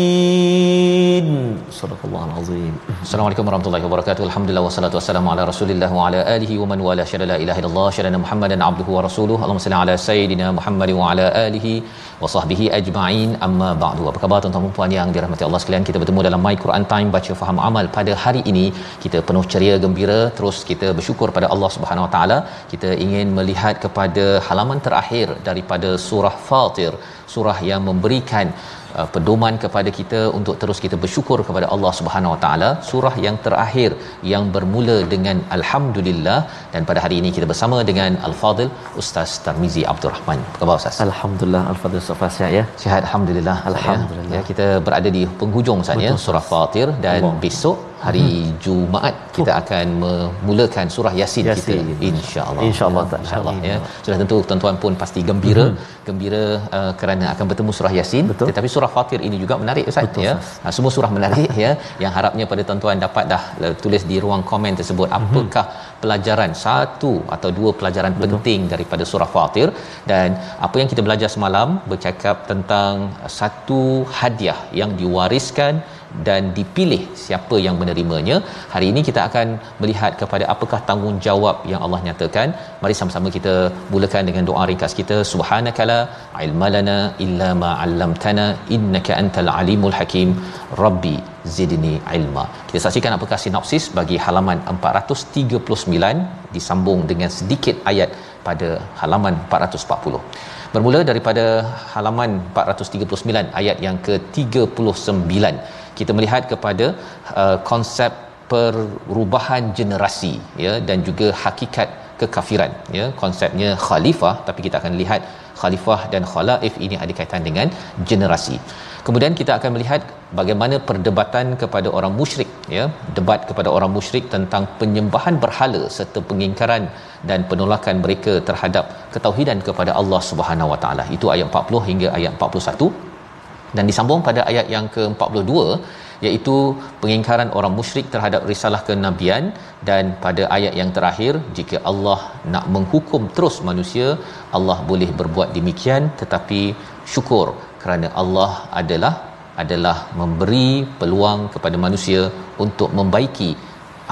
آمين صدق الله العظيم Assalamualaikum warahmatullahi wabarakatuh. Alhamdulillah wassalatu wassalamu ala Rasulillah wa ala alihi wa man wala syada la ilaha illallah syada Muhammadan abduhu wa rasuluhu. Allahumma salli ala sayidina Muhammad wa ala alihi wa sahbihi ajma'in. Amma ba'du. Apa khabar tuan-tuan dan puan yang dirahmati Allah sekalian? Kita bertemu dalam My Quran Time baca faham amal pada hari ini. Kita penuh ceria gembira terus kita bersyukur pada Allah Subhanahu wa taala. Kita ingin melihat kepada halaman terakhir daripada surah Fatir, surah yang memberikan uh, pedoman kepada kita untuk terus kita bersyukur kepada Allah Subhanahu Wa Taala surah yang terakhir yang bermula dengan alhamdulillah dan pada hari ini kita bersama dengan Al-Fadil Ustaz Tarmizi Abdul Rahman. Apa khabar Ustaz? Alhamdulillah Al-Fadhil Sofa sihat ya Sihat alhamdulillah. Alhamdulillah. Ya, kita berada di penghujung saat ya surah Fatir dan Allah. besok hari Hmm. Jumaat kita akan memulakan surah Yasin, Yasin. kita insya-Allah. InsyaAllah tak. Insya-Allah ya. Amin. Sudah tentu tuan-tuan pun pasti gembira, gembira uh, kerana akan bertemu surah Yasin. Betul. Tetapi surah Fatir ini juga menarik Ustaz Betul, ya. Uh, semua surah menarik ya. Yang harapnya pada tuan-tuan dapat dah uh, tulis di ruang komen tersebut apakah pelajaran satu atau dua pelajaran Betul. penting daripada surah Fatir dan apa yang kita belajar semalam bercakap tentang satu hadiah yang diwariskan dan dipilih siapa yang menerimanya. Hari ini kita akan melihat kepada apakah tanggungjawab yang Allah nyatakan. Mari sama-sama kita mulakan dengan doa ringkas kita. Subhanakala ilmalana illa ma 'allamtana innaka antal alimul hakim. Rabbi zidni ilma. Kita saksikan apakah sinopsis bagi halaman 439 disambung dengan sedikit ayat pada halaman 440. Bermula daripada halaman 439 ayat yang ke-39 kita melihat kepada uh, konsep perubahan generasi ya dan juga hakikat kekafiran ya. Konsepnya khalifah tapi kita akan lihat khalifah dan khalaif ini ada kaitan dengan generasi. Kemudian kita akan melihat bagaimana perdebatan kepada orang musyrik ya. Debat kepada orang musyrik tentang penyembahan berhala serta pengingkaran dan penolakan mereka terhadap ketauhidan kepada Allah Subhanahu Wa Taala. Itu ayat 40 hingga ayat 41 dan disambung pada ayat yang ke-42 iaitu pengingkaran orang musyrik terhadap risalah kenabian dan pada ayat yang terakhir jika Allah nak menghukum terus manusia Allah boleh berbuat demikian tetapi syukur kerana Allah adalah adalah memberi peluang kepada manusia untuk membaiki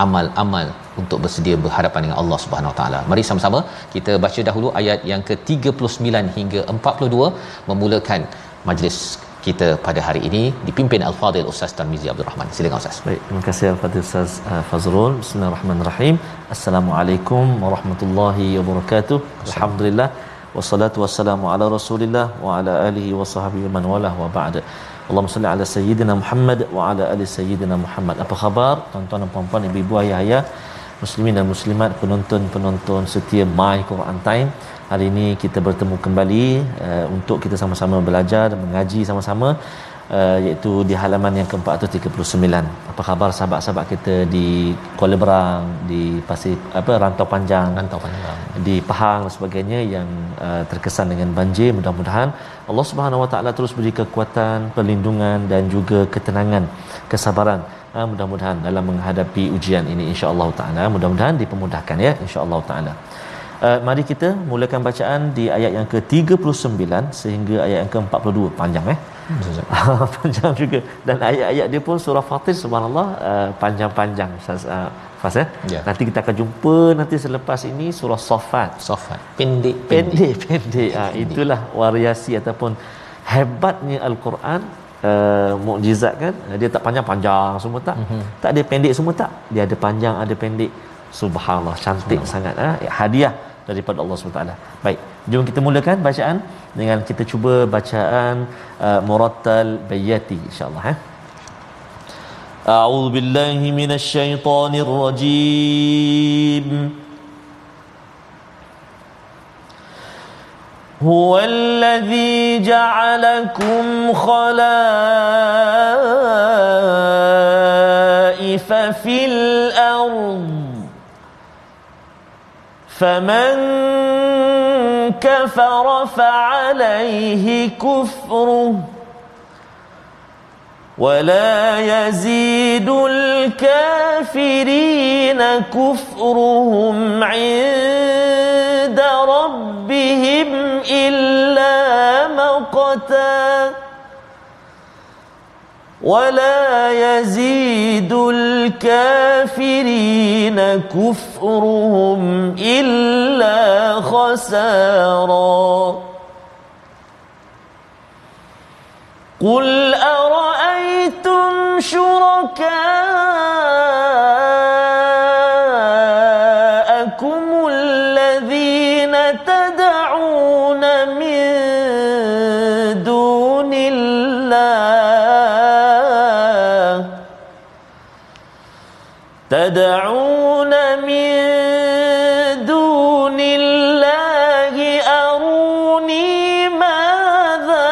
amal-amal untuk bersedia berhadapan dengan Allah Subhanahu Taala. Mari sama-sama kita baca dahulu ayat yang ke-39 hingga 42 memulakan majlis kita pada hari ini dipimpin Al-Fadil Ustaz Tarmizi Abdul Rahman. Silakan Ustaz. Baik, terima kasih Al-Fadhil Ustaz uh, Fazrul. Bismillahirrahmanirrahim. Assalamualaikum warahmatullahi wabarakatuh. Alhamdulillah. Wassalatu wassalamu ala Rasulillah wa ala alihi wa sahbihi man walah wa ba'da. Allahumma salli ala sayyidina Muhammad wa ala ali sayyidina Muhammad. Apa khabar tuan-tuan dan puan-puan, ibu-ibu, ayah-ayah, muslimin dan muslimat, penonton-penonton setia My Quran Time. Hari ini kita bertemu kembali uh, untuk kita sama-sama belajar dan mengaji sama-sama uh, iaitu di halaman yang ke-439. Apa khabar sahabat-sahabat kita di Kuala Berang, di Pasir apa Rantau Panjang, Rantau Panjang. di Pahang dan sebagainya yang uh, terkesan dengan banjir. Mudah-mudahan Allah Subhanahu Wa Taala terus beri kekuatan, perlindungan dan juga ketenangan, kesabaran. Uh, mudah-mudahan dalam menghadapi ujian ini insya-Allah taala mudah-mudahan dipermudahkan ya insya-Allah taala. Uh, mari kita mulakan bacaan di ayat yang ke-39 sehingga ayat yang ke-42 panjang eh panjang juga dan ayat-ayat dia pun surah Fatir subhanallah uh, panjang-panjang Ustaz uh, Fas ya. ya. Nanti kita akan jumpa nanti selepas ini surah Safat. Safat. Pendek pendek pendek. Ha, itulah variasi ataupun hebatnya al-Quran uh, mukjizat kan. Dia tak panjang-panjang semua tak. Mm-hmm. Tak ada pendek semua tak. Dia ada panjang ada pendek. Subhanallah cantik Subhanallah. sangat ha? hadiah daripada Allah SWT. Baik, jom kita mulakan bacaan dengan kita cuba bacaan uh, Murattal Bayati insya-Allah eh. أعوذ بالله من الشيطان الرجيم هو الذي جعلكم خلائف في الأرض فمن كفر فعليه كفره ولا يزيد الكافرين كفرهم عند ربهم إلا مقتا ولا يزيد الكافرين كفرهم إلا خسارا. قل أرأيتم شركاءكم تدعون من دون الله أروني ماذا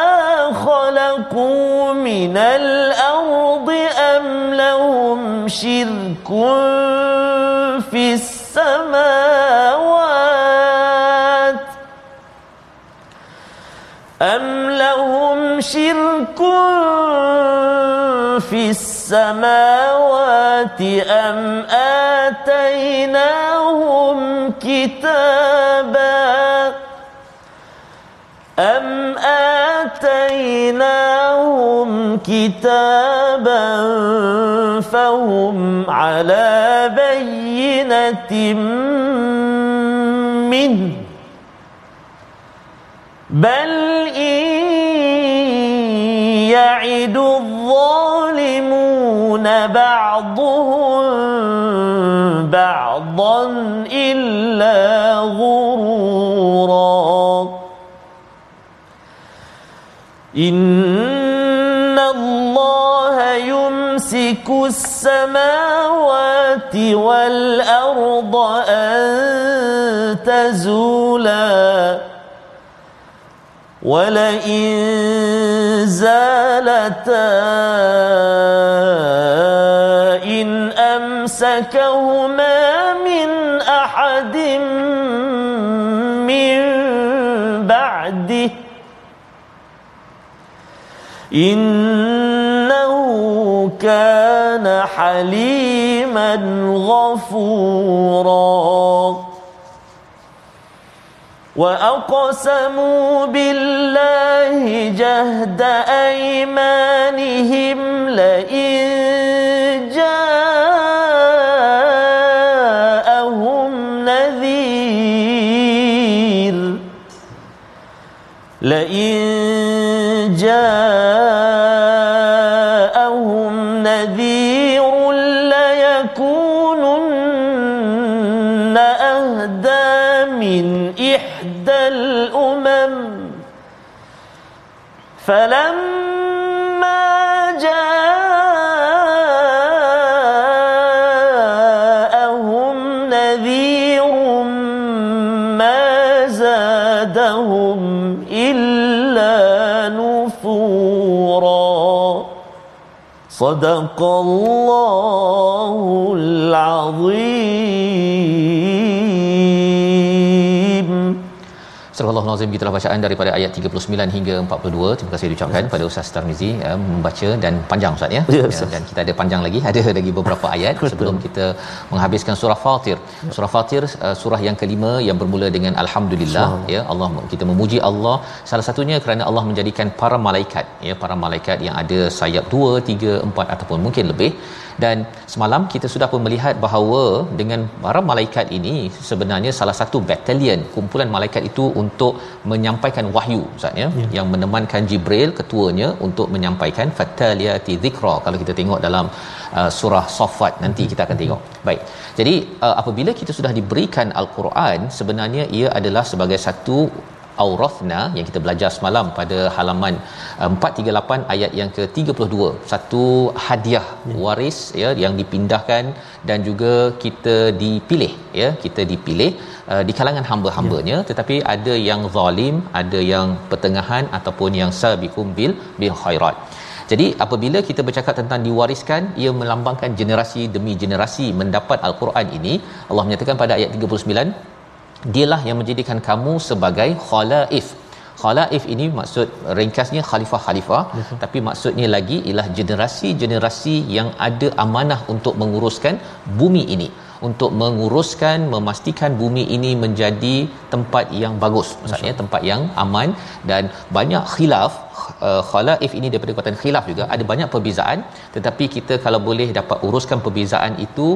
خلقوا من الأرض أم لهم شرك في السماوات أم لهم شرك في السماوات أم آتيناهم كتابا أم آتيناهم كتابا فهم على بينة منه بل إن يعد بعضهم بعضا إلا غرورا. إن الله يمسك السماوات والأرض أن تزولا. ولئن زالتا إن أمسكهما من أحد من بعده إنه كان حليما غفورا وأقسموا بالله جهد أيمانهم لئن جاءهم نذير. لئن فلما جاءهم نذير ما زادهم إلا نفورا. صدق الله العظيم. Al-Nazim kita bacaan daripada ayat 39 hingga 42. Terima kasih diucapkan pada Ustaz Tarmizi ya, membaca dan panjang Ustaz ya. Ya, ya dan kita ada panjang lagi, ada lagi beberapa ayat sebelum kita menghabiskan surah Fatir. Surah Fatir uh, surah yang kelima yang bermula dengan alhamdulillah ya. Allah kita memuji Allah. Salah satunya kerana Allah menjadikan para malaikat ya para malaikat yang ada sayap 2 3 4 ataupun mungkin lebih dan semalam kita sudah pun melihat bahawa dengan para malaikat ini sebenarnya salah satu batalion kumpulan malaikat itu untuk menyampaikan wahyu Ustaz ya? Yang menemankan Jibril ketuanya untuk menyampaikan fataliyati dhikra kalau kita tengok dalam uh, surah Saffat. Nanti kita akan tengok. Baik. Jadi uh, apabila kita sudah diberikan al-Quran sebenarnya ia adalah sebagai satu aurafna yang kita belajar semalam pada halaman uh, 438 ayat yang ke-32 satu hadiah waris ya yang dipindahkan dan juga kita dipilih ya kita dipilih uh, di kalangan hamba-hambanya. Ya. tetapi ada yang zalim ada yang pertengahan ataupun yang sabiqum bil bil khairat. Jadi apabila kita bercakap tentang diwariskan ia melambangkan generasi demi generasi mendapat al-Quran ini Allah menyatakan pada ayat 39 dialah yang menjadikan kamu sebagai khalaif. Khalaif ini maksud ringkasnya khalifah-khalifah Betul. tapi maksudnya lagi ialah generasi-generasi yang ada amanah untuk menguruskan bumi ini. Untuk menguruskan memastikan bumi ini menjadi tempat yang bagus. Maksudnya tempat yang aman dan banyak khilaf uh, khalaif ini daripada kekuatan khilaf juga. Ada banyak perbezaan tetapi kita kalau boleh dapat uruskan perbezaan itu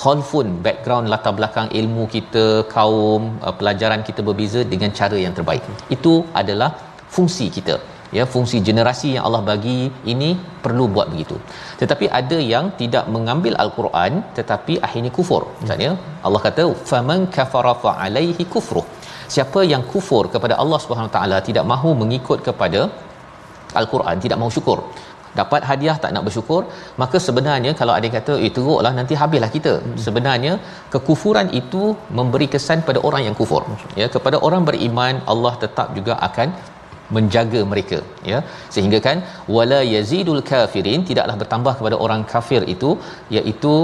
khalfun background latar belakang ilmu kita kaum uh, pelajaran kita berbeza dengan cara yang terbaik. Itu adalah fungsi kita. Ya fungsi generasi yang Allah bagi ini perlu buat begitu. Tetapi ada yang tidak mengambil al-Quran tetapi akhirnya kufur. Maksudnya Allah kata faman kafara fa alaihi kufruh. Siapa yang kufur kepada Allah Subhanahu taala tidak mahu mengikut kepada al-Quran tidak mahu syukur. Dapat hadiah tak nak bersyukur maka sebenarnya kalau ada yang kata eh teruklah nanti habislah kita. Hmm. sebenarnya kekufuran itu memberi kesan pada orang yang kufur. Ya kepada orang beriman Allah tetap juga akan menjaga mereka. Ya sehingga kan wala yazidul kafirin tidaklah bertambah kepada orang kafir itu iaitu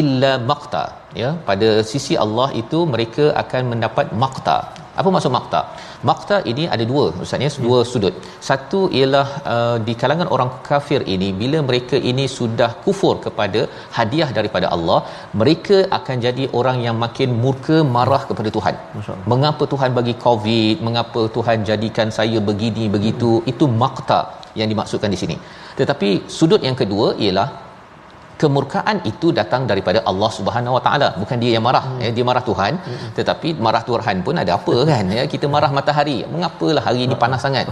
illa maqta. Ya pada sisi Allah itu mereka akan mendapat maqta apa maksud maqta maqta ini ada dua maksudnya dua sudut. Satu ialah uh, di kalangan orang kafir ini bila mereka ini sudah kufur kepada hadiah daripada Allah mereka akan jadi orang yang makin murka marah kepada Tuhan. Mengapa Tuhan bagi covid? Mengapa Tuhan jadikan saya begini begitu? Hmm. itu maqta yang dimaksudkan di sini. Tetapi sudut yang kedua ialah kemurkaan itu datang daripada Allah Subhanahu Wa Taala. Bukan dia yang marah hmm. ya dia marah Tuhan. Hmm. tetapi marah Tuhan pun ada apa kan? Ya kita marah matahari. Mengapalah hari ini panas sangat?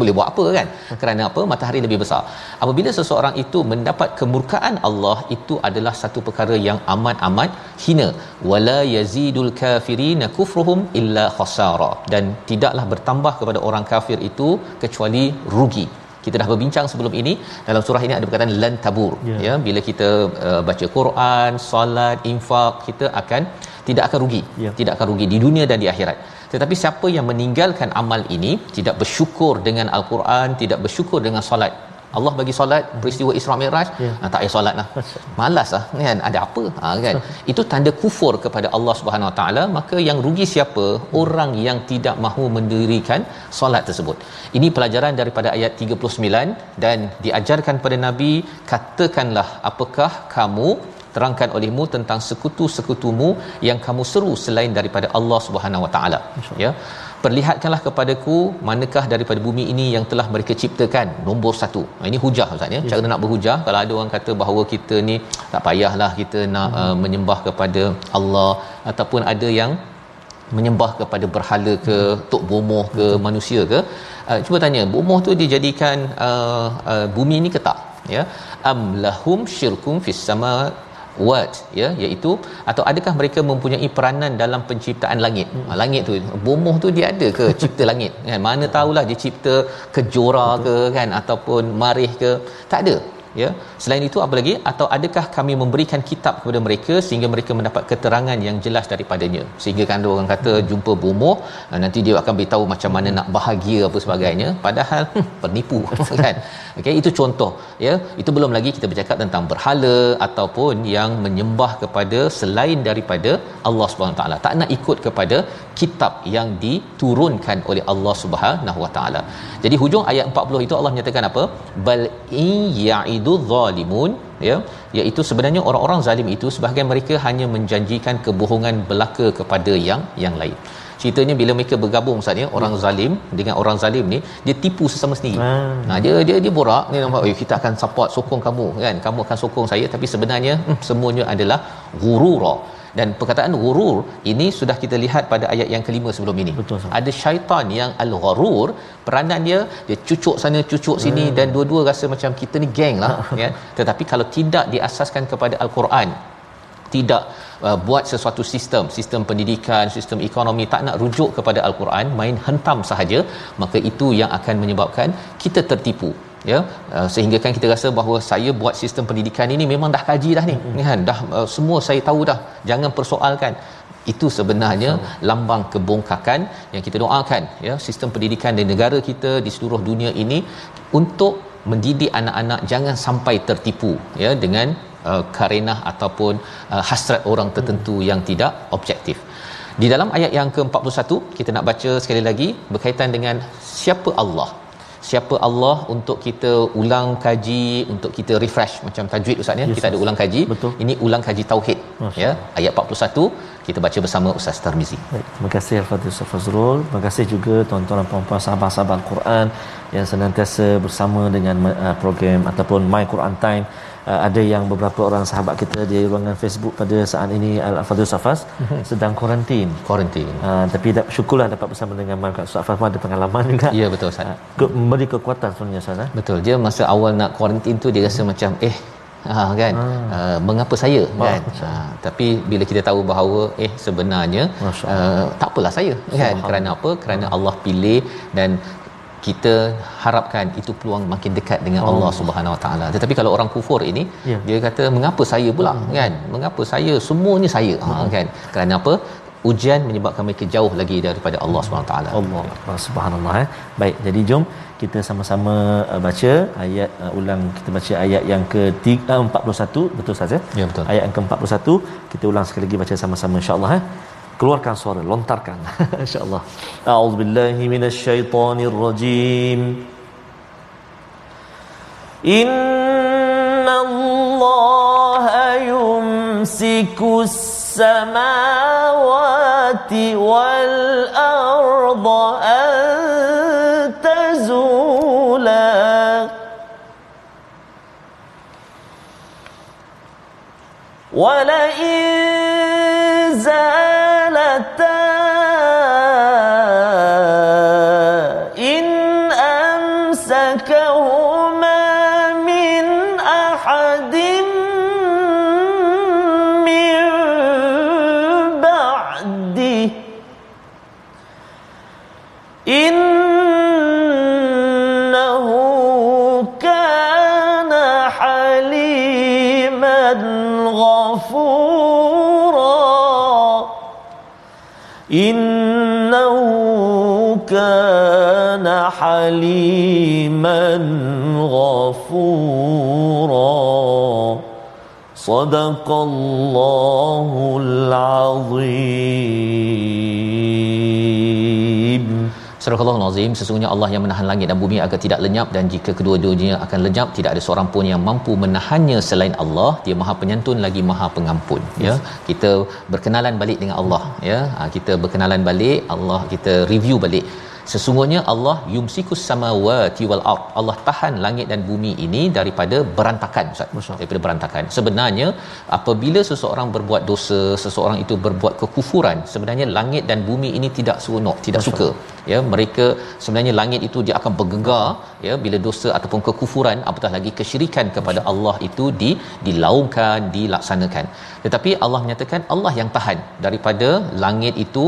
Boleh buat apa kan? Kerana apa? Matahari lebih besar. Apabila seseorang itu mendapat kemurkaan Allah itu adalah satu perkara yang amat-amat hina. Wala yazidul kafirina kufruhum illa khasara. Dan tidaklah bertambah kepada orang kafir itu kecuali rugi kita dah berbincang sebelum ini dalam surah ini ada perkataan lan tabur yeah. ya bila kita uh, baca Quran solat infak kita akan tidak akan rugi yeah. tidak akan rugi di dunia dan di akhirat tetapi siapa yang meninggalkan amal ini tidak bersyukur dengan al-Quran tidak bersyukur dengan solat Allah bagi solat peristiwa Isra Mi'raj yeah. ha, tak payah solat lah malaslah kan? Ada apa? Ha, kan? Itu tanda kufur kepada Allah Subhanahu Wa Taala maka yang rugi siapa? Orang yang tidak mahu mendirikan solat tersebut. Ini pelajaran daripada ayat 39 dan diajarkan pada nabi katakanlah apakah kamu terangkan olehmu tentang sekutu-sekutumu yang kamu seru selain daripada Allah Subhanahu Wa Taala? Ya perlihatkanlah kepadaku manakah daripada bumi ini yang telah mereka ciptakan. Nombor satu. Ini hujah ustaz ya. Cara nak berhujah kalau ada orang kata bahawa kita ni tak payahlah kita nak hmm. uh, menyembah kepada Allah ataupun ada yang menyembah kepada berhala ke tok bomoh ke hmm. manusia ke uh, cuba tanya bomoh tu dijadikan uh, uh, bumi ni ke tak? Ya. Am lahum syirkum fis sama what ya iaitu atau adakah mereka mempunyai peranan dalam penciptaan langit? Hmm. langit tu bomoh tu dia ada ke cipta langit? Kan mana tahulah dia cipta kejora ke kan ataupun marih ke? Tak ada ya. Selain itu apa lagi? Atau adakah kami memberikan kitab kepada mereka sehingga mereka mendapat keterangan yang jelas daripadanya? Sehingga kan orang kata jumpa bomoh ah, nanti dia akan beritahu macam mana nak bahagia apa sebagainya. Padahal hmm, penipu kan? Okey itu contoh ya. Itu belum lagi kita bercakap tentang berhala ataupun yang menyembah kepada selain daripada Allah Subhanahu taala. Tak nak ikut kepada kitab yang diturunkan oleh Allah Subhanahu wa taala. Jadi hujung ayat 40 itu Allah menyatakan apa? Bal ya'idu zalimun ya iaitu sebenarnya orang-orang zalim itu sebahagian mereka hanya menjanjikan kebohongan belaka kepada yang yang lain ceritanya bila mereka bergabung saatnya orang zalim dengan orang zalim ni dia tipu sesama sendiri. Hmm. Ha dia dia dia borak ni nampak oh, kita akan support sokong kamu kan kamu akan sokong saya tapi sebenarnya hmm, semuanya adalah ghurura dan perkataan ghurur ini sudah kita lihat pada ayat yang kelima sebelum ini. Betul. Ada syaitan yang al-ghurur, peranan dia dia cucuk sana cucuk sini hmm. dan dua-dua rasa macam kita ni geng lah ya. Tetapi kalau tidak diasaskan kepada al-Quran, tidak uh, buat sesuatu sistem sistem pendidikan sistem ekonomi tak nak rujuk kepada al-Quran main hentam sahaja maka itu yang akan menyebabkan kita tertipu ya uh, sehingga kan kita rasa bahawa saya buat sistem pendidikan ini memang dah kaji dah ni mm-hmm. kan dah uh, semua saya tahu dah jangan persoalkan itu sebenarnya lambang kebongkakan yang kita doakan ya sistem pendidikan di negara kita di seluruh dunia ini untuk mendidik anak-anak jangan sampai tertipu ya dengan uh, karenah ataupun uh, hasrat orang tertentu hmm. yang tidak objektif. Di dalam ayat yang ke-41 kita nak baca sekali lagi berkaitan dengan siapa Allah. Siapa Allah untuk kita ulang kaji, untuk kita refresh macam tajwid ustaz ya. Yes, kita ada ulang kaji. Betul. Ini ulang kaji tauhid Masya. ya. Ayat 41 kita baca bersama Ustaz Tarmizi. Baik, terima kasih Al-Fatihah Ustaz Fazrul. Terima kasih juga tuan-tuan dan puan-puan sahabat-sahabat Al-Quran yang senantiasa bersama dengan uh, program ataupun My Quran Time uh, ada yang beberapa orang sahabat kita di ruangan Facebook pada saat ini Al-Fadhil Safas mhm. sedang kuarantin. Kuarantin. Uh, tapi dah, syukurlah dapat bersama dengan Mak Safas ada pengalaman juga. Ya betul Ustaz. Uh, ke, memberi kekuatan sebenarnya Ustaz. Betul. Dia masa awal nak kuarantin tu dia rasa hmm. macam eh Ha kan ha. Uh, mengapa saya oh, kan ha, tapi bila kita tahu bahawa eh sebenarnya uh, tak apalah saya kan kerana apa kerana Allah pilih dan kita harapkan itu peluang makin dekat dengan oh. Allah Subhanahu Wa Taala. Tetapi kalau orang kufur ini yeah. dia kata mengapa saya pula hmm. kan? Mengapa saya? Semuanya saya. Ha, hmm. Ha kan? Kerana apa? Ujian menyebabkan mereka jauh lagi daripada Allah Subhanahu Wa Taala. Allah Subhanallah eh. Baik, jadi jom kita sama-sama uh, baca ayat uh, ulang kita baca ayat yang ke-41 betul saja. Ya betul. Ayat yang ke-41 kita ulang sekali lagi baca sama-sama insya-Allah eh keluarkan suara lontarkan insyaallah a'udzubillahi minasyaitonirrajim innallaha yumsikus samawati wal arda ولئن حليما غفورا. صدق الله العظيم. Surah Al-Azim sesungguhnya Allah yang menahan langit dan bumi agar tidak lenyap dan jika kedua-duanya akan lenyap tidak ada seorang pun yang mampu menahannya selain Allah dia Maha Penyantun lagi Maha Pengampun ya. yes. ya kita berkenalan balik dengan Allah ya ha, kita berkenalan balik Allah kita review balik sesungguhnya Allah yumsikus samawati wal ard. Allah tahan langit dan bumi ini daripada berantakan Ustaz. Daripada berantakan. Sebenarnya apabila seseorang berbuat dosa seseorang itu berbuat kekufuran sebenarnya langit dan bumi ini tidak seronok tidak Masya. suka. Ya mereka sebenarnya langit itu dia akan bergegar ya bila dosa ataupun kekufuran apatah lagi kesyirikan kepada Allah. Itu di dilaungkan dilaksanakan. Tetapi Allah menyatakan Allah yang tahan daripada langit itu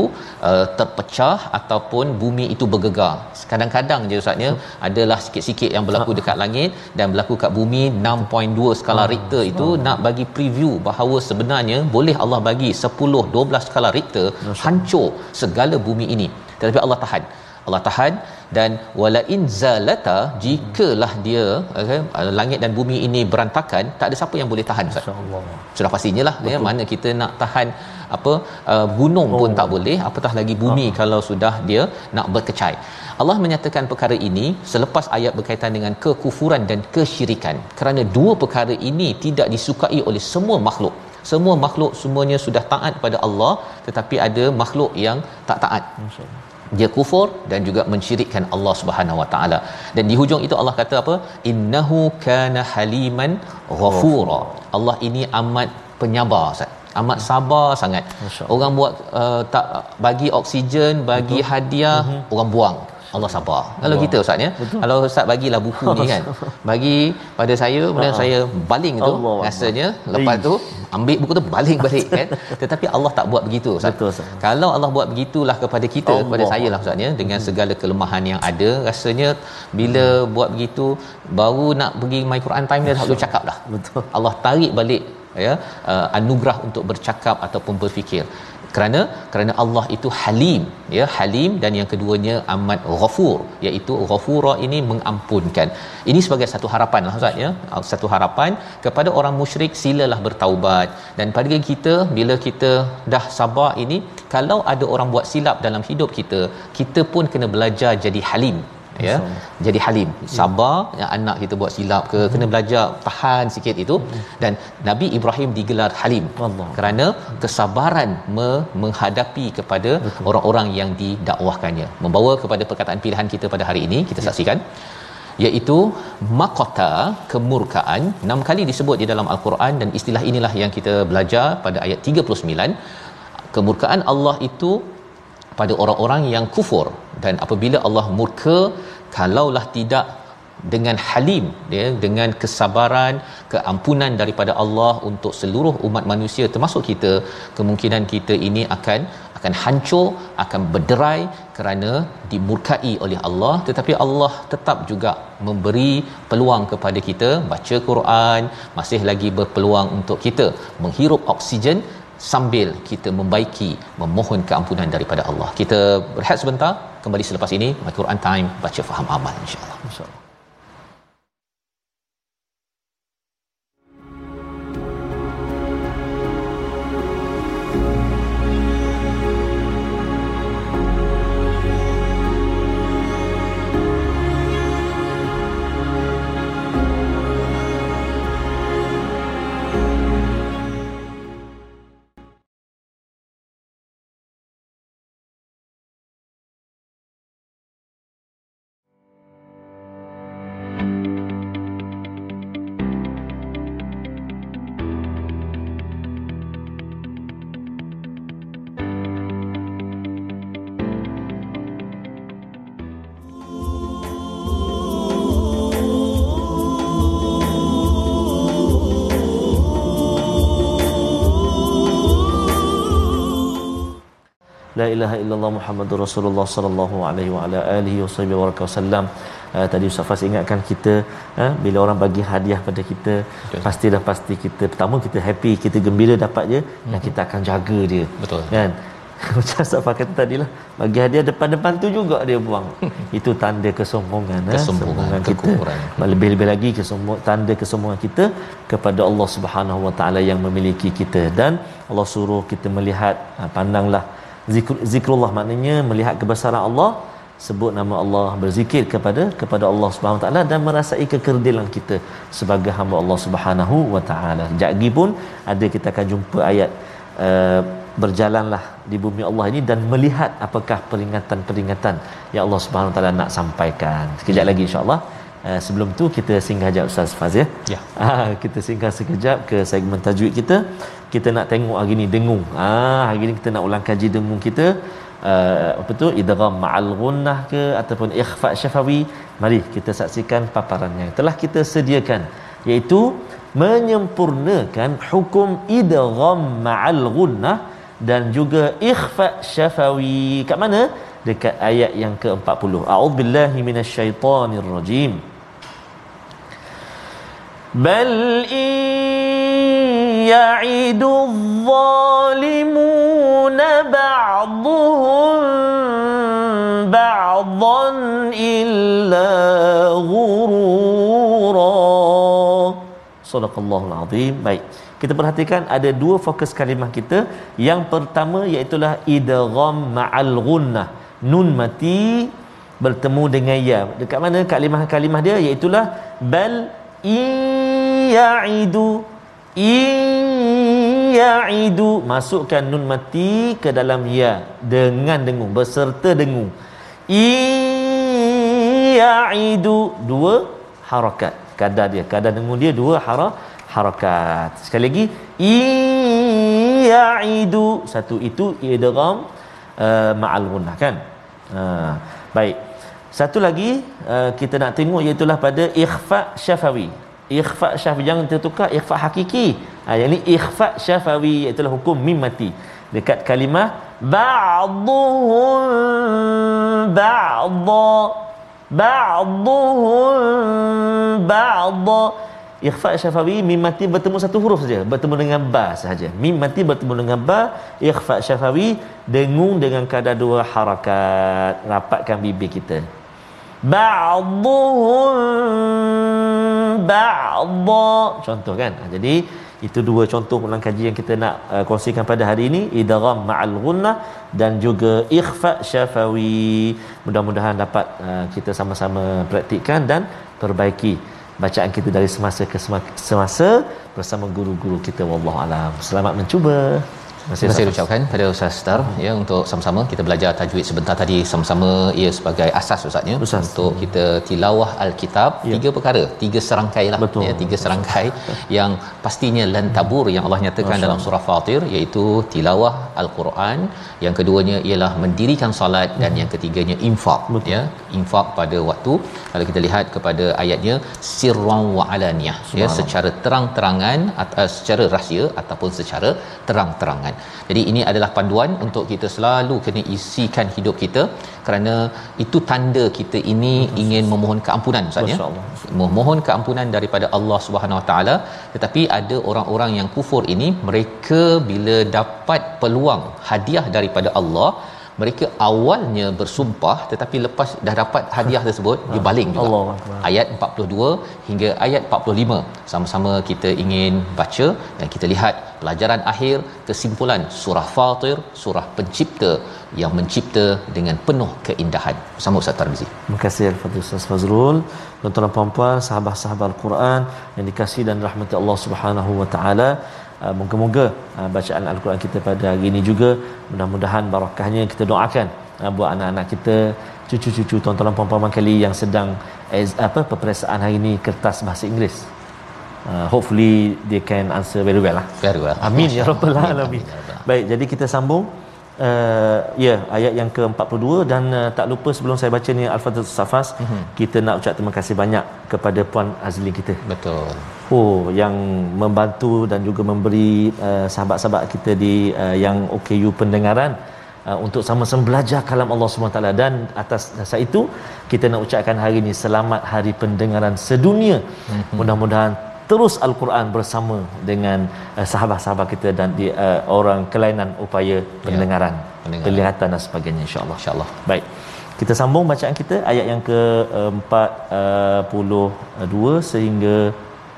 uh, terpecah ataupun bumi itu itu bergegar. Kadang-kadang je ustaznya adalah sikit-sikit yang berlaku dekat langit dan berlaku kat bumi 6.2 skala Richter itu nak bagi preview bahawa sebenarnya boleh Allah bagi 10 12 skala Richter hancur segala bumi ini. Tetapi Allah tahan. Allah tahan dan wala in zalata jikalah dia okay, langit dan bumi ini berantakan tak ada siapa yang boleh tahan ustaz. Sudah pastinya lah ya mana kita nak tahan apa uh, gunung oh. pun tak boleh apatah lagi bumi uh. kalau sudah dia nak berkecai. Allah menyatakan perkara ini selepas ayat berkaitan dengan kekufuran dan kesyirikan kerana dua perkara ini tidak disukai oleh semua makhluk. Semua makhluk semuanya sudah taat pada Allah tetapi ada makhluk yang tak taat dia kufur dan juga mensyirikkan Allah Subhanahu Wa Taala. Dan di hujung itu Allah kata apa? Innahu kana haliman ghafura. Allah ini amat penyabar Ustaz. Amat sabar sangat. Orang buat uh, tak bagi oksigen bagi Betul. hadiah uh-huh. orang buang Allah sabar. Kalau kita ustaz ya. Kalau ustaz bagilah buku ni kan. Bagi pada saya kemudian saya baling tu Allah rasanya Allah. lepas tu ambil buku tu baling balik kan. Tetapi Allah tak buat begitu ustaz. Betul, ustaz. Kalau Allah buat begitulah kepada kita Allah. kepada saya lah ustaz ya dengan hmm. segala kelemahan yang ada rasanya bila hmm. buat begitu baru nak pergi my Quran time dia tak boleh cakap dah. Betul. Allah tarik balik ya uh, anugerah untuk bercakap ataupun berfikir kerana kerana Allah itu halim ya halim dan yang keduanya amat ghafur iaitu ghafura ini mengampunkan. Ini sebagai satu harapan lah ustaz ya. Satu harapan kepada orang musyrik silalah bertaubat. Dan pada kita bila kita dah sabar ini kalau ada orang buat silap dalam hidup kita kita pun kena belajar jadi halim ya jadi halim sabar yang anak kita buat silap ke hmm. kena belajar tahan sikit itu hmm. dan Nabi Ibrahim digelar halim Allah. kerana kesabaran me- menghadapi kepada Betul. orang-orang yang didakwahkannya membawa kepada perkataan pilihan kita pada hari ini kita ya. saksikan iaitu makota kemurkaan enam kali disebut di dalam al-Quran dan istilah inilah yang kita belajar pada ayat 39 kemurkaan Allah itu pada orang-orang yang kufur. Dan apabila Allah murka kalaulah tidak dengan halim ya dengan kesabaran keampunan daripada Allah untuk seluruh umat manusia termasuk kita kemungkinan kita ini akan akan hancur akan berderai kerana dimurkai oleh Allah. Tetapi Allah tetap juga memberi peluang kepada kita baca Quran masih lagi berpeluang untuk kita menghirup oksigen sambil kita membaiki memohon keampunan daripada Allah. Kita berehat sebentar kembali selepas ini Al-Quran Time baca faham amal insya-Allah. Insya-Allah. La ilaha illallah muhammadur rasulullah sallallahu alaihi wa ala alihi wasallam uh, tadi Ustaz Fas ingatkan kita uh, bila orang bagi hadiah pada kita betul. pastilah pasti kita pertama kita happy kita gembira dapat je hmm. dan kita akan jaga dia. Betul. Kan? Macam Ustaz Fas kata tadi lah bagi hadiah depan-depan tu juga dia buang. Itu tanda kesombongan eh. kesombongan kita. lebih-lebih lagi kesombong tanda kesombongan kita kepada Allah Subhanahu Wa Taala yang memiliki kita. Dan Allah suruh kita melihat uh, pandanglah Zikr, zikrullah maknanya melihat kebesaran Allah sebut nama Allah berzikir kepada kepada Allah Subhanahu taala dan merasai kekerdilan kita sebagai hamba Allah Subhanahu wa taala. Jadi pun ada kita akan jumpa ayat uh, berjalanlah di bumi Allah ini dan melihat apakah peringatan-peringatan yang Allah Subhanahu taala nak sampaikan. Sekejap lagi insya-Allah. Uh, sebelum tu kita singgah jap Ustaz Faz ya. Ya. Ah, kita singgah sekejap ke segmen tajwid kita. Kita nak tengok hari ni dengung. Ah, hari ni kita nak ulang kaji dengung kita. Uh, apa tu idgham ma'al ghunnah ke ataupun ikhfa syafawi mari kita saksikan paparannya telah kita sediakan iaitu menyempurnakan hukum idgham ma'al ghunnah dan juga ikhfa syafawi kat mana dekat ayat yang ke-40 a'udzubillahi minasyaitonirrajim bal in ya'idu adh-dhalimuna ba'dhum ba'dhan illa ghurura sadaqallahul azim. Baik. Kita perhatikan ada dua fokus kalimah kita. Yang pertama iaitu idgham ma'al gunnah nun mati bertemu dengan ya. Dekat mana kalimah-kalimah dia? Iaitu bal ya'idu ya'idu masukkan nun mati ke dalam ya dengan dengung beserta dengung ya'idu dua harakat kadar dia kadar dengung dia dua harakat harakat. Sekali lagi ya'idu satu itu idgham uh, ma'al gunnah kan. Uh, baik. Satu lagi uh, kita nak tengok iaitu pada ikhfa syafawi. Ikhfa syafawi jangan tertukar ikhfa hakiki. Uh, yang ni ikhfa syafawi iaitu hukum mim mati. Dekat kalimah ba'dhuhum ba'dha ba'dhuhum ba'dha ikhfa syafawi mim mati bertemu satu huruf saja bertemu dengan ba saja mim mati bertemu dengan ba ikhfa syafawi dengung dengan kadar dua harakat rapatkan bibir kita ba'dhum ba'dha. Contoh kan? Ha, jadi itu dua contoh ulang kaji yang kita nak uh, kongsikan pada hari ini. Idgham ma'al ghunnah dan juga ikhfa syafawi. Mudah-mudahan dapat uh, kita sama-sama praktikkan dan perbaiki bacaan kita dari semasa ke semasa bersama guru-guru kita. Wallahu alam. Selamat mencuba Terima kasih ucapkan pada Ustaz Star hmm. ya untuk sama-sama kita belajar tajwid sebentar tadi sama-sama ia sebagai asas Ustaznya Ustaz. untuk kita tilawah al-kitab ya. tiga perkara tiga serangkai lah Betul. ya tiga serangkai yang pastinya lan tabur yang Allah nyatakan Masya dalam surah Fatir iaitu tilawah al-Quran yang keduanya ialah mendirikan solat hmm. dan yang ketiganya infak Betul. ya infak pada waktu kalau kita lihat kepada ayatnya sirran wa alaniyah ya secara terang-terangan atau secara rahsia ataupun secara terang-terangan Tuhan. Jadi ini adalah panduan untuk kita selalu kena isikan hidup kita kerana itu tanda kita ini ingin memohon keampunan Ustaz ya. Memohon keampunan daripada Allah Subhanahu Wa Taala tetapi ada orang-orang yang kufur ini mereka bila dapat peluang hadiah daripada Allah mereka awalnya bersumpah tetapi lepas dah dapat hadiah tersebut dia baling juga Allah. ayat 42 hingga ayat 45 sama-sama kita ingin baca dan kita lihat pelajaran akhir kesimpulan surah Fatir surah pencipta yang mencipta dengan penuh keindahan bersama Ustaz Tarmizi. Terima kasih Al-Fadhil Ustaz Fazrul. Tuan-tuan dan puan-puan, sahabat-sahabat Al-Quran yang dikasihi dan rahmati Allah Subhanahu wa taala. Uh, moga-moga uh, bacaan al-Quran kita pada hari ini juga mudah-mudahan barakahnya kita doakan uh, buat anak-anak kita cucu-cucu tuan-tuan puan-puan kali yang sedang as, apa peperiksaan hari ini kertas bahasa Inggeris. Uh, hopefully they can answer very well lah. Very well. Amin ya rabbal alamin. Baik jadi kita sambung uh, ya yeah, ayat yang ke-42 dan uh, tak lupa sebelum saya baca ni al-fatihah safas mm-hmm. kita nak ucap terima kasih banyak kepada puan Azli kita betul oh yang membantu dan juga memberi uh, sahabat-sahabat kita di uh, yang OKU pendengaran Uh, untuk sama-sama belajar kalam Allah SWT dan atas dasar itu kita nak ucapkan hari ini selamat hari pendengaran sedunia mm-hmm. mudah-mudahan terus al-Quran bersama dengan uh, sahabat-sahabat kita dan di uh, orang kelainan upaya pendengaran, ya, pendengaran. penglihatan dan sebagainya insya-Allah. Insya-Allah. Baik. Kita sambung bacaan kita ayat yang ke-42 uh, sehingga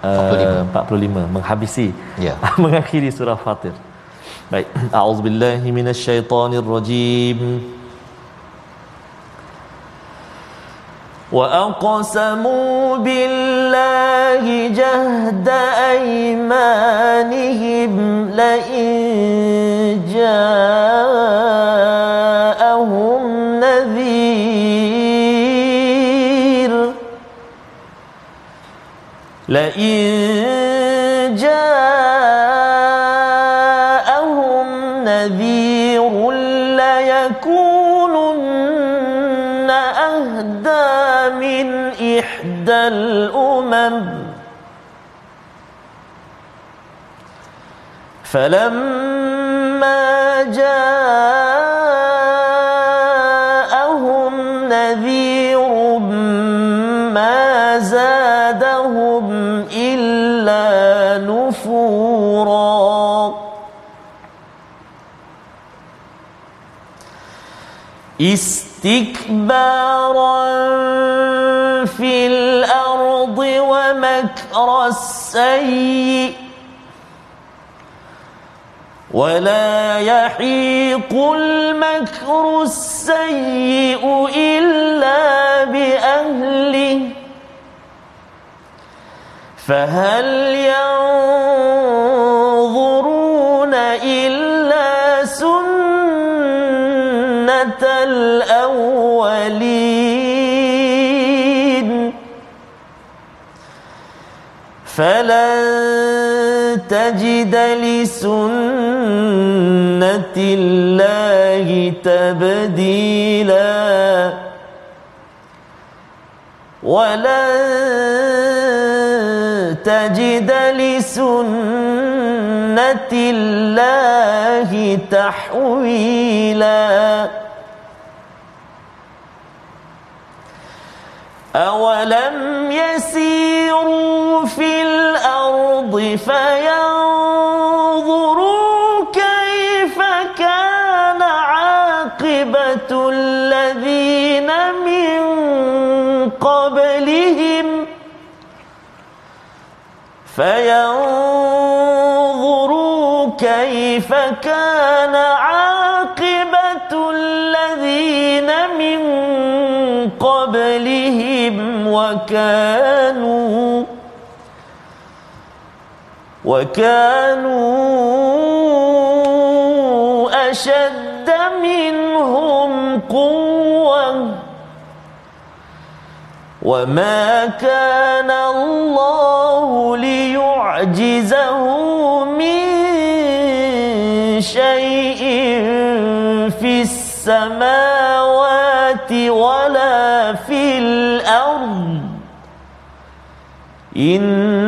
uh, 45. 45 menghabisi ya. mengakhiri surah Fatir. Baik. A'udzubillahi minasyaitonirrajim. rajim. وأقسموا بالله الله جهد أيمانهم لئن جاءهم نذير. لئن جاءهم نذير ليكونن أهدى من إحدى الأمم. فلما جاءهم نذير ما زادهم إلا نفورا. استكبارا في الأرض ومكر السيئ ولا يحيق المكر السيء إلا بأهله فهل ينظرون إلا سنة الأولين فلن تجد لسنة الله تبديلا ولن تجد لسنة الله تحويلا أولم فينظروا كيف كان عاقبة الذين من قبلهم؟ فينظروا كيف كان عاقبة الذين من قبلهم وكانوا وكانوا أشد منهم قوة. وما كان الله ليعجزه من شيء في السماوات ولا في الأرض. إنه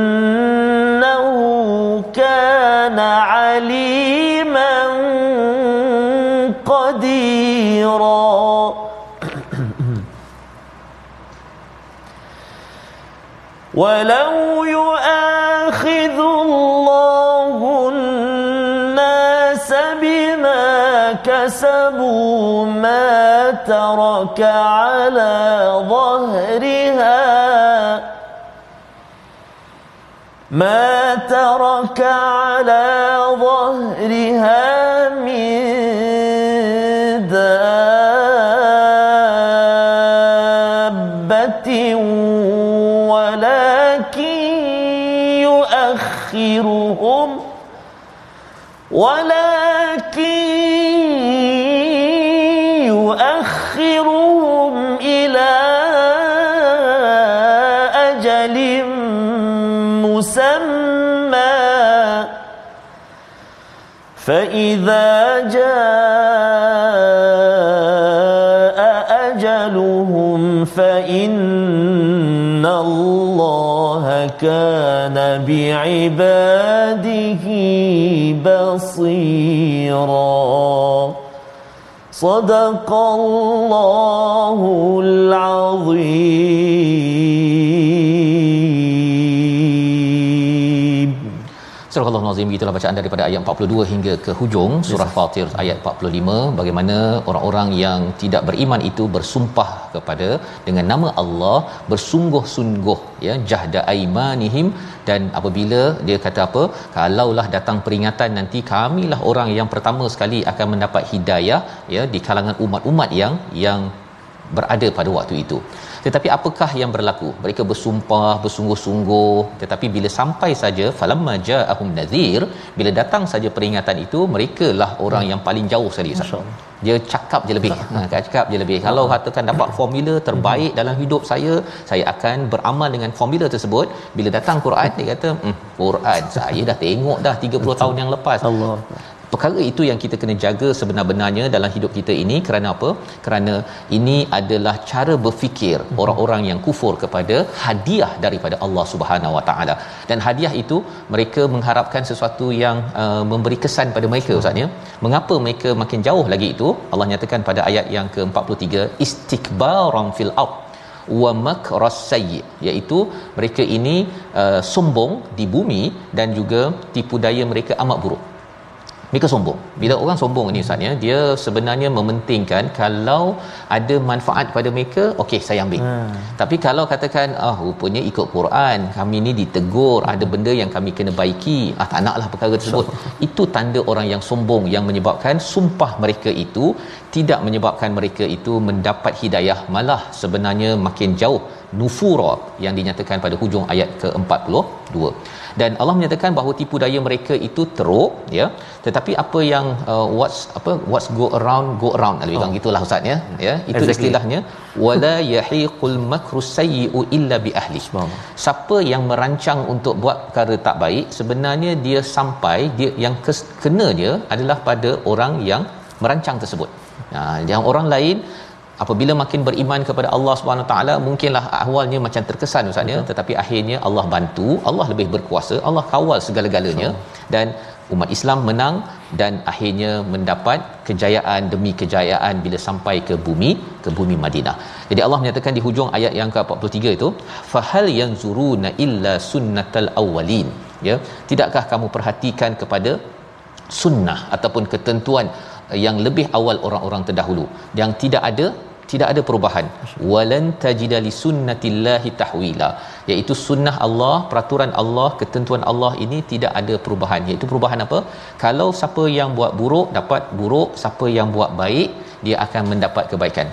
ولو يؤاخذ الله الناس بما كسبوا ما ترك على ظهرها ما ترك على ظهرها. يؤخرهم ولكن يؤخرهم إلى أجل مسمى. فإذا جاء أجلهم فإن كان بعباده بصيرا صدق الله العظيم Surah Al-Nazim itulah bacaan daripada ayat 42 hingga ke hujung surah Fatir ayat 45 bagaimana orang-orang yang tidak beriman itu bersumpah kepada dengan nama Allah bersungguh-sungguh ya jahda aimanihim dan apabila dia kata apa? Kalaulah datang peringatan nanti kamilah orang yang pertama sekali akan mendapat hidayah ya di kalangan umat-umat yang yang berada pada waktu itu tetapi apakah yang berlaku? Mereka bersumpah bersungguh-sungguh. Tetapi bila sampai saja falamma ja'ahum nadhir bila datang saja peringatan itu mereka lah orang yang paling jauh sekali Ustaz. Dia cakap je lebih. Ha cakap je lebih. Kalau katakan dapat formula terbaik dalam hidup saya saya akan beramal dengan formula tersebut. Bila datang Quran dia kata hmm, Quran saya dah tengok dah 30 tahun yang lepas. Allah perkara itu yang kita kena jaga sebenar-benarnya dalam hidup kita ini. Kerana apa? Kerana ini adalah cara berfikir hmm. orang-orang yang kufur kepada hadiah daripada Allah Subhanahu Wa Taala. Dan hadiah itu mereka mengharapkan sesuatu yang uh, memberi kesan pada mereka ustaz ya. Mengapa mereka makin jauh lagi itu? Allah nyatakan pada ayat yang ke-43 istikbaran fil ard wa makras sayyi. Iaitu mereka ini uh, sombong di bumi dan juga tipu daya mereka amat buruk mereka sombong. Bila orang sombong ni ustaz ya, dia sebenarnya mementingkan kalau ada manfaat kepada mereka, okey saya ambil. Hmm. Tapi kalau katakan ah rupanya ikut Quran, kami ni ditegur, ada benda yang kami kena baiki, ah tak naklah perkara tersebut. So. Itu tanda orang yang sombong yang menyebabkan sumpah mereka itu tidak menyebabkan mereka itu mendapat hidayah, malah sebenarnya makin jauh nufura yang dinyatakan pada hujung ayat ke-42 dan Allah menyatakan bahawa tipu daya mereka itu teruk ya. Tetapi apa yang uh, what's apa what's go around go around. Lebih kurang oh. gitulah ustaz ya. Ya itu exactly. istilahnya wala yahiqul makru sayyi'u illa bi ahli. Siapa yang merancang untuk buat perkara tak baik sebenarnya dia sampai dia yang kena dia adalah pada orang yang merancang tersebut. Nah yang orang lain apabila makin beriman kepada Allah Subhanahu taala mungkinlah awalnya macam terkesan ustaz ya. Tetapi akhirnya Allah bantu Allah lebih berkuasa Allah kawal segala-galanya. So. dan umat Islam menang dan akhirnya mendapat kejayaan demi kejayaan bila sampai ke bumi ke bumi Madinah. Jadi Allah menyatakan di hujung ayat yang ke-43 itu fahal yanzuruna illa sunnatal awwalin. Ya. Tidakkah kamu perhatikan kepada sunnah ataupun ketentuan yang lebih awal orang-orang terdahulu? Yang tidak ada tidak ada perubahan. Walan tajida li sunnatillahi tahwila. Iaitu sunnah Allah peraturan Allah ketentuan Allah ini tidak ada perubahan. Iaitu perubahan apa? Kalau siapa yang buat buruk dapat buruk. Siapa yang buat baik dia akan mendapat kebaikan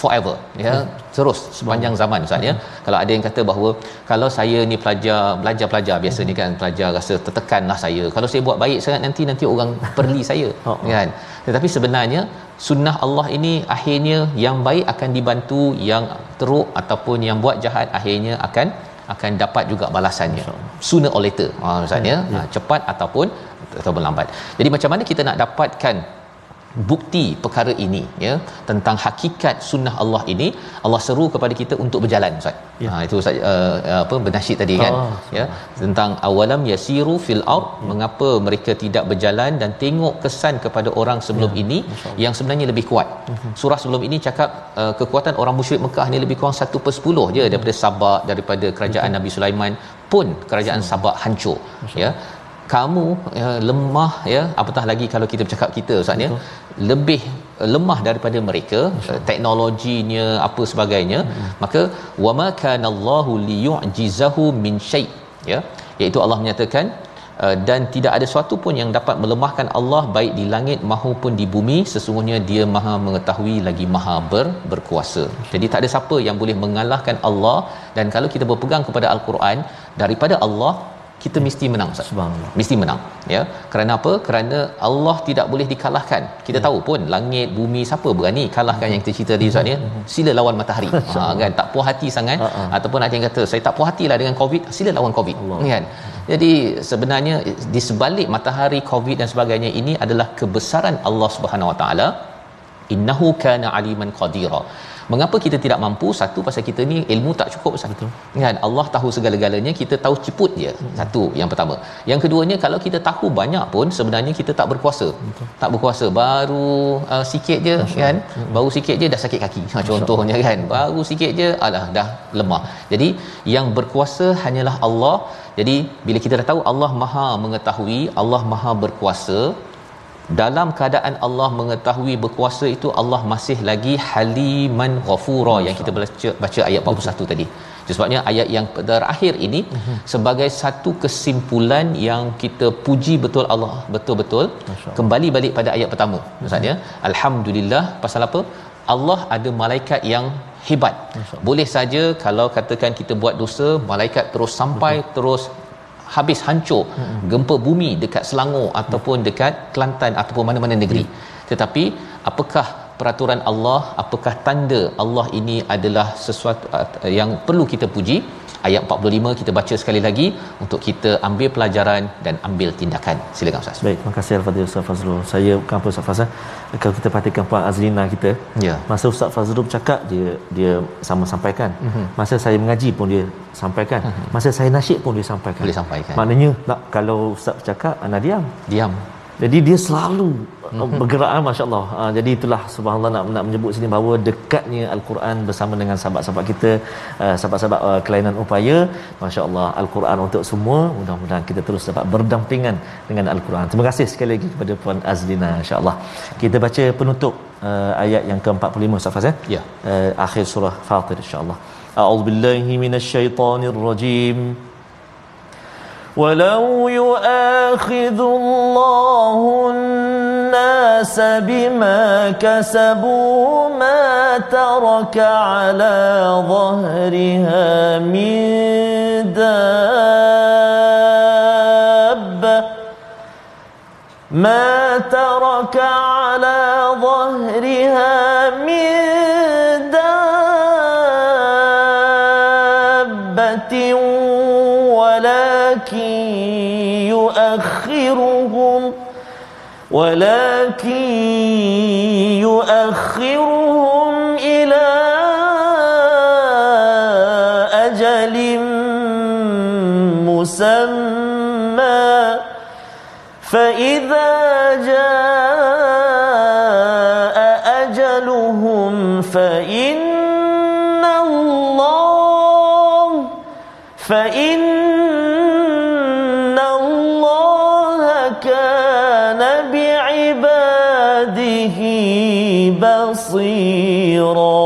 forever ya. Hmm. terus sepanjang zaman ustaz ya. Hmm. kalau ada yang kata bahawa kalau saya ni pelajar belajar pelajar biasa hmm. ni kan pelajar rasa tertekanlah saya. Kalau saya buat baik sangat nanti nanti orang perli saya oh, kan. Tetapi sebenarnya sunnah Allah ini akhirnya yang baik akan dibantu yang teruk ataupun yang buat jahat akhirnya akan akan dapat juga balasannya. Sooner or later ha ustaz ya, ya. Ha, cepat ataupun ataupun lambat. Jadi macam mana kita nak dapatkan bukti perkara ini ya tentang hakikat sunnah Allah ini Allah seru kepada kita untuk berjalan ustaz. Ya. Ha itu ustaz uh, apa bernasyid tadi kan oh, ya tentang awalam yasiru fil ard ya. mengapa mereka tidak berjalan dan tengok kesan kepada orang sebelum ya. ini yang sebenarnya lebih kuat. Uh-huh. Surah sebelum ini cakap uh, kekuatan orang musyrik Mekah ni lebih kurang 1/10 je uh-huh. daripada Sabak daripada kerajaan uh-huh. Nabi Sulaiman pun kerajaan Sabak hancur ya kamu ya, lemah ya apatah lagi kalau kita bercakap kita ustaz ya. Lebih lemah daripada mereka Betul. teknologinya apa sebagainya hmm. maka wama kanallahu liyu'jizahu min syai ya. Iaitu Allah menyatakan uh, dan tidak ada sesuatu pun yang dapat melemahkan Allah baik di langit maupun di bumi. Sesungguhnya dia maha mengetahui lagi maha ber, berkuasa. Jadi tak ada siapa yang boleh mengalahkan Allah. Dan kalau kita berpegang kepada al-Quran daripada Allah kita mesti menang Ustaz. Subhanallah. Mesti menang. Ya. Kerana apa? Kerana Allah tidak boleh dikalahkan. Kita ya. tahu pun langit, bumi siapa berani kalahkan yang kita cerita tadi Ustaz ya. Sila lawan matahari. ha kan tak puas hati sangat uh-huh. ataupun ada yang kata saya tak puas hatilah dengan Covid, sila lawan Covid. Allah. Kan? Jadi sebenarnya di sebalik matahari Covid dan sebagainya ini adalah kebesaran Allah Subhanahu Wa Taala. Innahu kana aliman qadira. Mengapa kita tidak mampu? Satu pasal kita ni ilmu tak cukup satu. Kan Allah tahu segala-galanya, kita tahu ciput je. Satu yang pertama. Yang keduanya kalau kita tahu banyak pun sebenarnya kita tak berkuasa. Betul. Tak berkuasa baru uh, sikit je Masya. kan. Baru sikit je dah sakit kaki. Ha contohnya kan. Baru sikit je alah dah lemah. Jadi yang berkuasa hanyalah Allah. Jadi bila kita dah tahu Allah Maha mengetahui, Allah Maha berkuasa, dalam keadaan Allah mengetahui berkuasa itu Allah masih lagi haliman ghafura yang kita baca baca ayat 41 Betul. tadi. Sebabnya ayat yang terakhir ini uh-huh. sebagai satu kesimpulan yang kita puji betul Allah betul-betul kembali balik pada ayat pertama. Maksudnya uh-huh. alhamdulillah pasal apa? Allah ada malaikat yang hebat. Boleh saja kalau katakan kita buat dosa, malaikat terus sampai Betul. terus habis hancur hmm. gempa bumi dekat Selangor hmm. ataupun dekat Kelantan ataupun mana-mana negeri hmm. tetapi apakah peraturan Allah apakah tanda Allah ini adalah sesuatu uh, yang perlu kita puji ayat 45 kita baca sekali lagi untuk kita ambil pelajaran dan ambil tindakan. Silakan Ustaz. Baik, terima kasih Al-Fadhil Ustaz Fazrul. Saya bukan apa Ustaz Fazal. Kalau kita perhatikan Puan Azlina kita, ya. masa Ustaz Fazrul bercakap dia dia sama sampaikan. Uh-huh. Masa saya mengaji pun dia sampaikan. Uh-huh. Masa saya nasyid pun dia sampaikan. Boleh sampaikan. Maknanya nak kalau Ustaz bercakap ana diam. Diam. Jadi dia selalu mm-hmm. bergerak ah, masya-Allah. Uh, jadi itulah subhanallah nak nak menyebut sini bahawa dekatnya al-Quran bersama dengan sahabat-sahabat kita, uh, sahabat-sahabat uh, kelainan upaya, masya-Allah al-Quran untuk semua. Mudah-mudahan kita terus dapat berdampingan dengan al-Quran. Terima kasih sekali lagi kepada puan Azlina insya-Allah. Kita baca penutup uh, ayat yang ke-45 Ustaz Faz ya. Ya. Uh, akhir surah Fatir insya-Allah. A'udzubillahi minasyaitonirrajim. rajim. ولو يؤاخذ الله الناس بما كسبوا ما ترك على ظهرها من دابة ما ترك على ظهرها من يؤخرهم ولكن يؤخرهم إلى أجل مسمى. فإذا جاء أجلهم فإن الله فإن بصيرا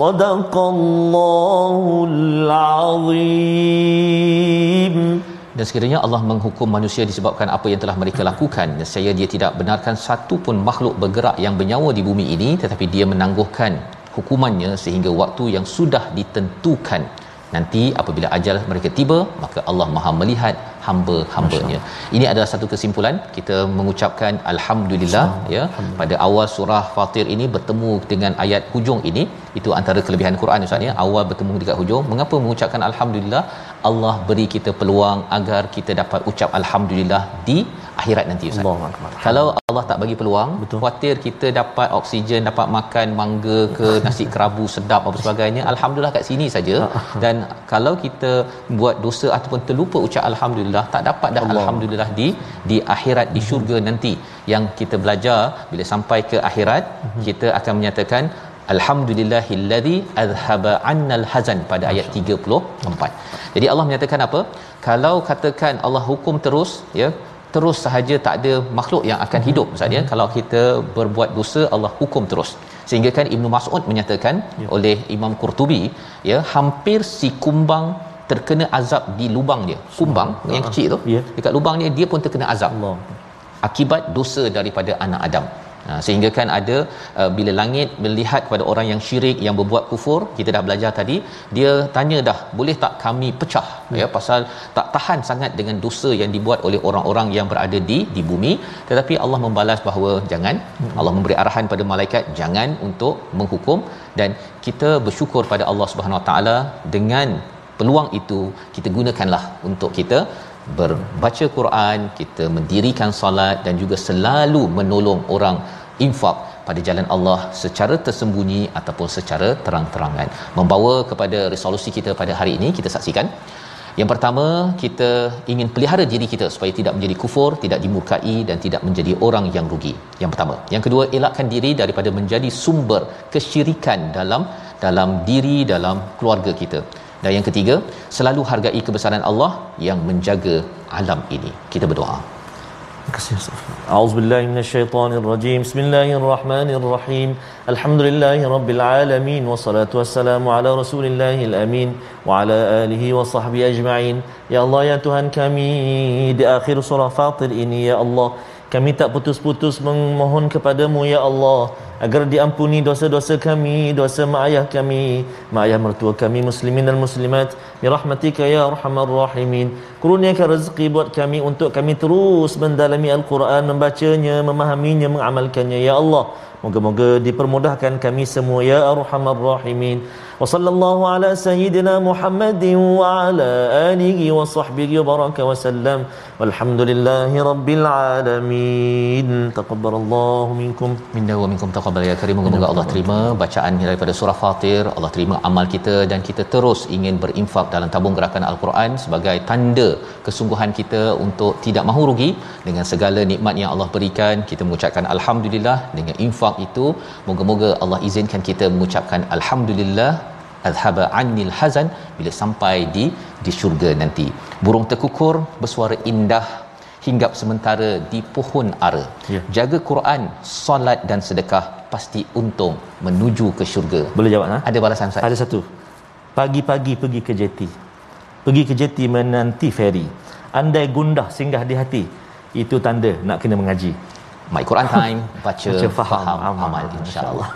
صدق الله العظيم dan sekiranya Allah menghukum manusia disebabkan apa yang telah mereka lakukan saya dia tidak benarkan satu pun makhluk bergerak yang bernyawa di bumi ini tetapi dia menangguhkan hukumannya sehingga waktu yang sudah ditentukan nanti apabila ajal mereka tiba maka Allah Maha melihat hamba-hambanya. Ini adalah satu kesimpulan. Kita mengucapkan alhamdulillah. ya. Pada awal surah Fatir ini bertemu dengan ayat hujung ini. Itu antara kelebihan Quran Ustaz ya. Awal bertemu dekat hujung. Mengapa mengucapkan alhamdulillah? Allah beri kita peluang agar kita dapat ucap alhamdulillah di akhirat nanti Ustaz. Allah Kalau Allah tak bagi peluang, Betul. khuatir kita dapat oksigen, dapat makan mangga ke nasi kerabu sedap apa sebagainya, alhamdulillah kat sini saja. Dan kalau kita buat dosa ataupun terlupa ucap alhamdulillah, tak dapat dah Allah. alhamdulillah di di akhirat di syurga nanti. Yang kita belajar bila sampai ke akhirat, mhm. kita akan menyatakan Alhamdulillahillazi azhaba annal hazan pada ayat 34. Jadi Allah menyatakan apa? Kalau katakan Allah hukum terus ya terus sahaja tak ada makhluk yang akan hidup Ustaz ya kalau kita berbuat dosa Allah hukum terus sehingga kan Ibnu Mas'ud menyatakan ya. oleh Imam Qurtubi ya hampir si kumbang terkena azab di lubang dia kumbang Allah. yang kecil tu ya. dekat lubang dia dia pun terkena azab Allah. akibat dosa daripada anak Adam sehingga kan ada uh, bila langit melihat kepada orang yang syirik yang berbuat kufur kita dah belajar tadi dia tanya dah boleh tak kami pecah hmm. ya pasal tak tahan sangat dengan dosa yang dibuat oleh orang-orang yang berada di di bumi tetapi Allah membalas bahawa jangan hmm. Allah memberi arahan pada malaikat jangan untuk menghukum dan kita bersyukur pada Allah Subhanahu Wa Taala dengan peluang itu kita gunakanlah untuk kita berbaca Quran, kita mendirikan solat dan juga selalu menolong orang infak pada jalan Allah secara tersembunyi ataupun secara terang-terangan. Membawa kepada resolusi kita pada hari ini kita saksikan yang pertama, kita ingin pelihara diri kita supaya tidak menjadi kufur, tidak dimurkai dan tidak menjadi orang yang rugi. Yang pertama. Yang kedua, elakkan diri daripada menjadi sumber kesyirikan dalam dalam diri dalam keluarga kita. Dan yang ketiga, selalu hargai kebesaran Allah yang menjaga alam ini. Kita berdoa. أعوذ بالله من الشيطان الرجيم بسم الله الرحمن الرحيم الحمد لله رب العالمين والصلاة والسلام على رسول الله الأمين وعلى آله وصحبه أجمعين يا الله يا Tuhan kami di akhir surah Fatir ini ya Allah kami tak putus-putus memohon kepadamu ya Allah agar diampuni dosa-dosa kami, dosa mak ayah kami, mak ayah mertua kami muslimin dan muslimat. Ya rahmatika ya arhamar rahimin. Kurniakan rezeki buat kami untuk kami terus mendalami Al-Quran, membacanya, memahaminya, mengamalkannya ya Allah. Moga-moga dipermudahkan kami semua ya arhamar rahimin. Sayyidina Muhammadin wa ala alihi wa sahbihi baraka wa sallam. Walhamdulillahi rabbil alamin. Taqabbalallahu minkum. Minna wa minkum taqabbal taqabbal ya karim. Moga-moga Allah terima bacaan daripada surah Fatir. Allah terima amal kita dan kita terus ingin berinfak dalam tabung gerakan Al-Quran sebagai tanda kesungguhan kita untuk tidak mahu rugi. Dengan segala nikmat yang Allah berikan kita mengucapkan alhamdulillah. Dengan infak itu moga-moga Allah izinkan kita mengucapkan alhamdulillah azhaba annil hazan bila sampai di di syurga nanti burung terkukur bersuara indah hinggap sementara di pohon ara. Ya. Jaga Quran, solat dan sedekah pasti untung menuju ke syurga. Boleh jawab ha? Ada balasan Ustaz? Ada satu. Pagi-pagi pergi ke jeti. Pergi ke jeti menanti feri. Andai gundah singgah di hati, itu tanda nak kena mengaji. My Quran Time, baca, Baca, faham, faham, amal. amal insya-Allah.